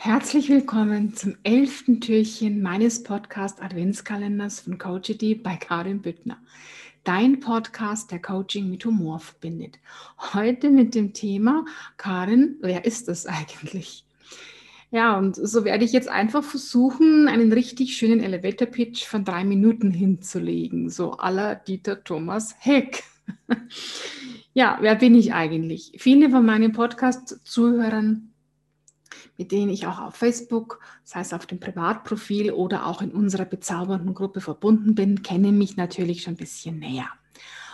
Herzlich willkommen zum elften Türchen meines Podcast Adventskalenders von Coachity bei Karin Büttner. Dein Podcast, der Coaching mit Humor verbindet. Heute mit dem Thema, Karin, wer ist das eigentlich? Ja, und so werde ich jetzt einfach versuchen, einen richtig schönen Elevator-Pitch von drei Minuten hinzulegen, so aller Dieter Thomas Heck. ja, wer bin ich eigentlich? Viele von meinen Podcast-Zuhörern mit denen ich auch auf Facebook, sei es auf dem Privatprofil oder auch in unserer bezaubernden Gruppe verbunden bin, kennen mich natürlich schon ein bisschen näher.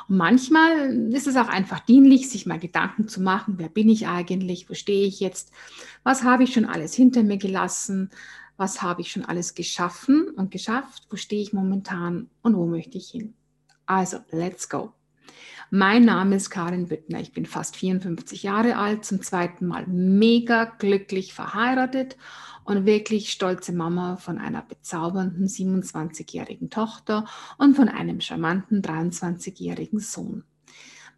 Und manchmal ist es auch einfach dienlich, sich mal Gedanken zu machen, wer bin ich eigentlich, wo stehe ich jetzt, was habe ich schon alles hinter mir gelassen, was habe ich schon alles geschaffen und geschafft, wo stehe ich momentan und wo möchte ich hin. Also, let's go. Mein Name ist Karin Büttner. Ich bin fast 54 Jahre alt, zum zweiten Mal mega glücklich verheiratet und wirklich stolze Mama von einer bezaubernden 27-jährigen Tochter und von einem charmanten 23-jährigen Sohn.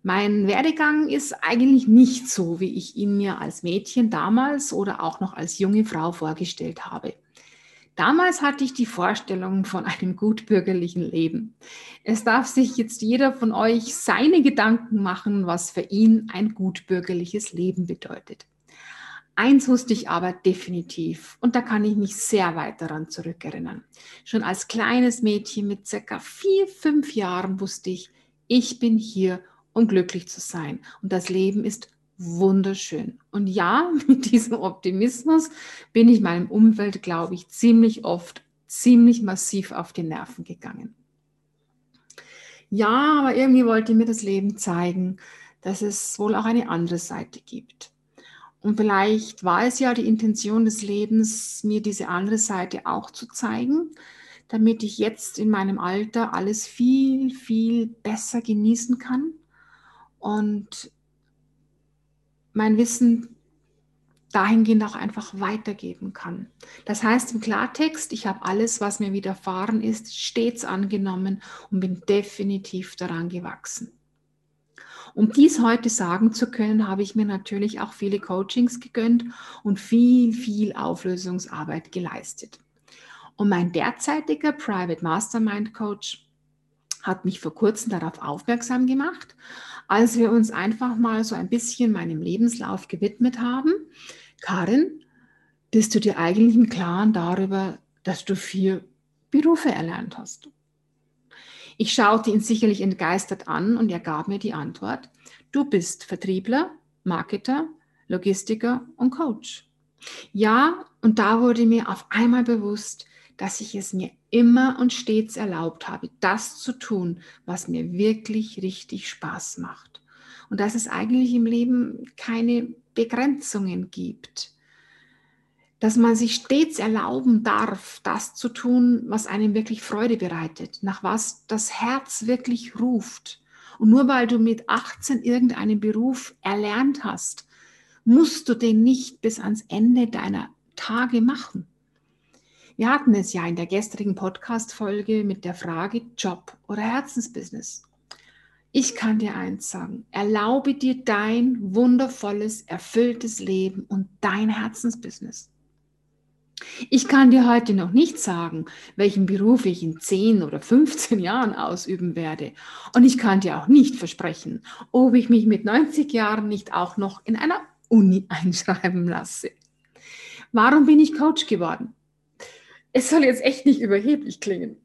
Mein Werdegang ist eigentlich nicht so, wie ich ihn mir als Mädchen damals oder auch noch als junge Frau vorgestellt habe. Damals hatte ich die Vorstellung von einem gutbürgerlichen Leben. Es darf sich jetzt jeder von euch seine Gedanken machen, was für ihn ein gutbürgerliches Leben bedeutet. Eins wusste ich aber definitiv und da kann ich mich sehr weit daran zurückerinnern. Schon als kleines Mädchen mit circa vier, fünf Jahren wusste ich, ich bin hier, um glücklich zu sein und das Leben ist wunderschön. Und ja, mit diesem Optimismus bin ich meinem Umfeld, glaube ich, ziemlich oft, ziemlich massiv auf die Nerven gegangen. Ja, aber irgendwie wollte mir das Leben zeigen, dass es wohl auch eine andere Seite gibt. Und vielleicht war es ja die Intention des Lebens, mir diese andere Seite auch zu zeigen, damit ich jetzt in meinem Alter alles viel, viel besser genießen kann und mein Wissen dahingehend auch einfach weitergeben kann. Das heißt im Klartext, ich habe alles, was mir widerfahren ist, stets angenommen und bin definitiv daran gewachsen. Um dies heute sagen zu können, habe ich mir natürlich auch viele Coachings gegönnt und viel, viel Auflösungsarbeit geleistet. Und mein derzeitiger Private Mastermind Coach hat mich vor kurzem darauf aufmerksam gemacht, als wir uns einfach mal so ein bisschen meinem Lebenslauf gewidmet haben. Karin, bist du dir eigentlich im Klaren darüber, dass du vier Berufe erlernt hast? Ich schaute ihn sicherlich entgeistert an und er gab mir die Antwort, du bist Vertriebler, Marketer, Logistiker und Coach. Ja, und da wurde mir auf einmal bewusst, dass ich es mir immer und stets erlaubt habe, das zu tun, was mir wirklich richtig Spaß macht. Und dass es eigentlich im Leben keine Begrenzungen gibt. Dass man sich stets erlauben darf, das zu tun, was einem wirklich Freude bereitet, nach was das Herz wirklich ruft. Und nur weil du mit 18 irgendeinen Beruf erlernt hast, musst du den nicht bis ans Ende deiner Tage machen. Wir hatten es ja in der gestrigen Podcast-Folge mit der Frage Job oder Herzensbusiness. Ich kann dir eins sagen, erlaube dir dein wundervolles, erfülltes Leben und dein Herzensbusiness. Ich kann dir heute noch nicht sagen, welchen Beruf ich in 10 oder 15 Jahren ausüben werde. Und ich kann dir auch nicht versprechen, ob ich mich mit 90 Jahren nicht auch noch in einer Uni einschreiben lasse. Warum bin ich Coach geworden? Es soll jetzt echt nicht überheblich klingen,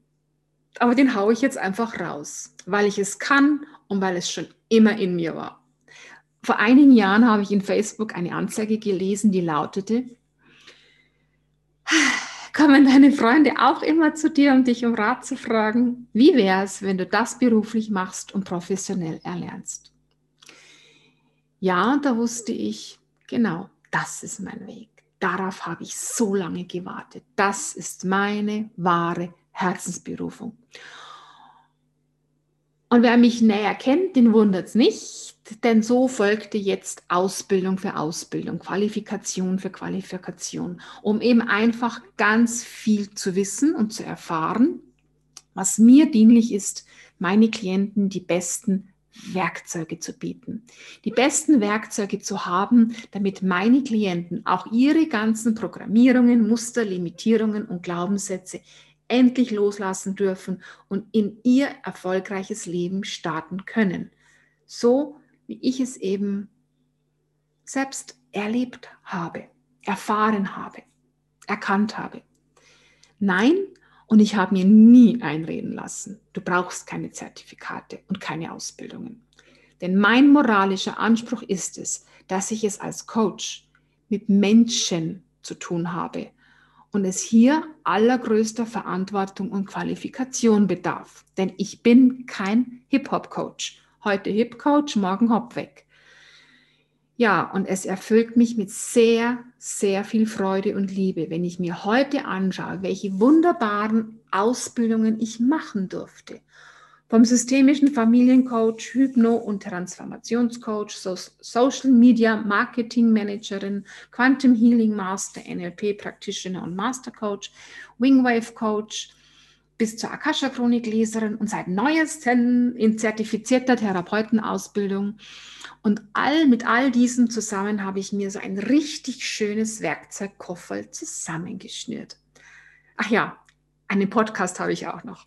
aber den haue ich jetzt einfach raus, weil ich es kann und weil es schon immer in mir war. Vor einigen Jahren habe ich in Facebook eine Anzeige gelesen, die lautete, kommen deine Freunde auch immer zu dir, um dich um Rat zu fragen? Wie wäre es, wenn du das beruflich machst und professionell erlernst? Ja, da wusste ich, genau, das ist mein Weg. Darauf habe ich so lange gewartet. Das ist meine wahre Herzensberufung. Und wer mich näher kennt, den wundert es nicht, denn so folgte jetzt Ausbildung für Ausbildung, Qualifikation für Qualifikation, um eben einfach ganz viel zu wissen und zu erfahren, was mir dienlich ist, meine Klienten die besten Werkzeuge zu bieten. Die besten Werkzeuge zu haben, damit meine Klienten auch ihre ganzen Programmierungen, Muster, Limitierungen und Glaubenssätze endlich loslassen dürfen und in ihr erfolgreiches Leben starten können. So wie ich es eben selbst erlebt habe, erfahren habe, erkannt habe. Nein, und ich habe mir nie einreden lassen, du brauchst keine Zertifikate und keine Ausbildungen. Denn mein moralischer Anspruch ist es, dass ich es als Coach mit Menschen zu tun habe und es hier allergrößter Verantwortung und Qualifikation bedarf. Denn ich bin kein Hip-Hop-Coach. Heute Hip-Coach, morgen Hop weg. Ja, und es erfüllt mich mit sehr, sehr viel Freude und Liebe, wenn ich mir heute anschaue, welche wunderbaren Ausbildungen ich machen durfte. Vom systemischen Familiencoach, Hypno- und Transformationscoach, so Social Media Marketing Managerin, Quantum Healing Master, NLP Practitioner und Master Coach, Wingwave Coach, bis zur Akasha Chronik Leserin und seit neuestem in zertifizierter Therapeutenausbildung und all, mit all diesem zusammen habe ich mir so ein richtig schönes Werkzeugkoffer zusammengeschnürt. Ach ja, einen Podcast habe ich auch noch.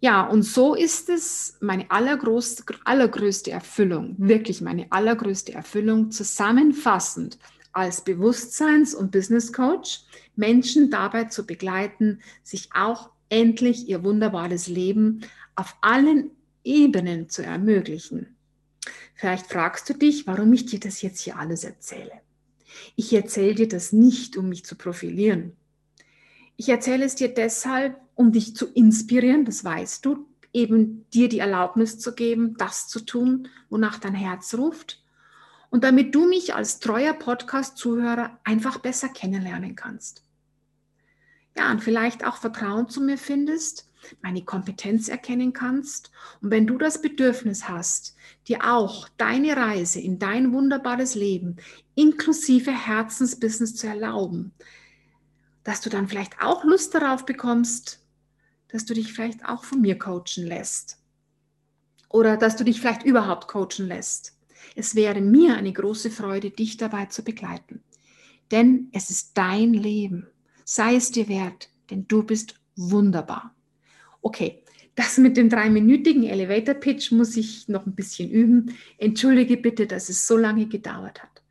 Ja, und so ist es meine allergrößte, allergrößte Erfüllung, wirklich meine allergrößte Erfüllung, zusammenfassend als Bewusstseins- und Business Coach Menschen dabei zu begleiten, sich auch endlich ihr wunderbares Leben auf allen Ebenen zu ermöglichen. Vielleicht fragst du dich, warum ich dir das jetzt hier alles erzähle. Ich erzähle dir das nicht, um mich zu profilieren. Ich erzähle es dir deshalb, um dich zu inspirieren, das weißt du, eben dir die Erlaubnis zu geben, das zu tun, wonach dein Herz ruft. Und damit du mich als treuer Podcast-Zuhörer einfach besser kennenlernen kannst. Ja, und vielleicht auch Vertrauen zu mir findest meine Kompetenz erkennen kannst. Und wenn du das Bedürfnis hast, dir auch deine Reise in dein wunderbares Leben inklusive Herzensbusiness zu erlauben, dass du dann vielleicht auch Lust darauf bekommst, dass du dich vielleicht auch von mir coachen lässt. Oder dass du dich vielleicht überhaupt coachen lässt. Es wäre mir eine große Freude, dich dabei zu begleiten. Denn es ist dein Leben. Sei es dir wert, denn du bist wunderbar. Okay, das mit dem dreiminütigen Elevator Pitch muss ich noch ein bisschen üben. Entschuldige bitte, dass es so lange gedauert hat.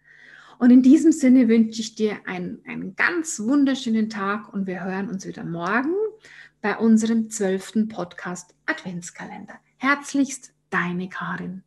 Und in diesem Sinne wünsche ich dir einen, einen ganz wunderschönen Tag und wir hören uns wieder morgen bei unserem zwölften Podcast Adventskalender. Herzlichst, deine Karin.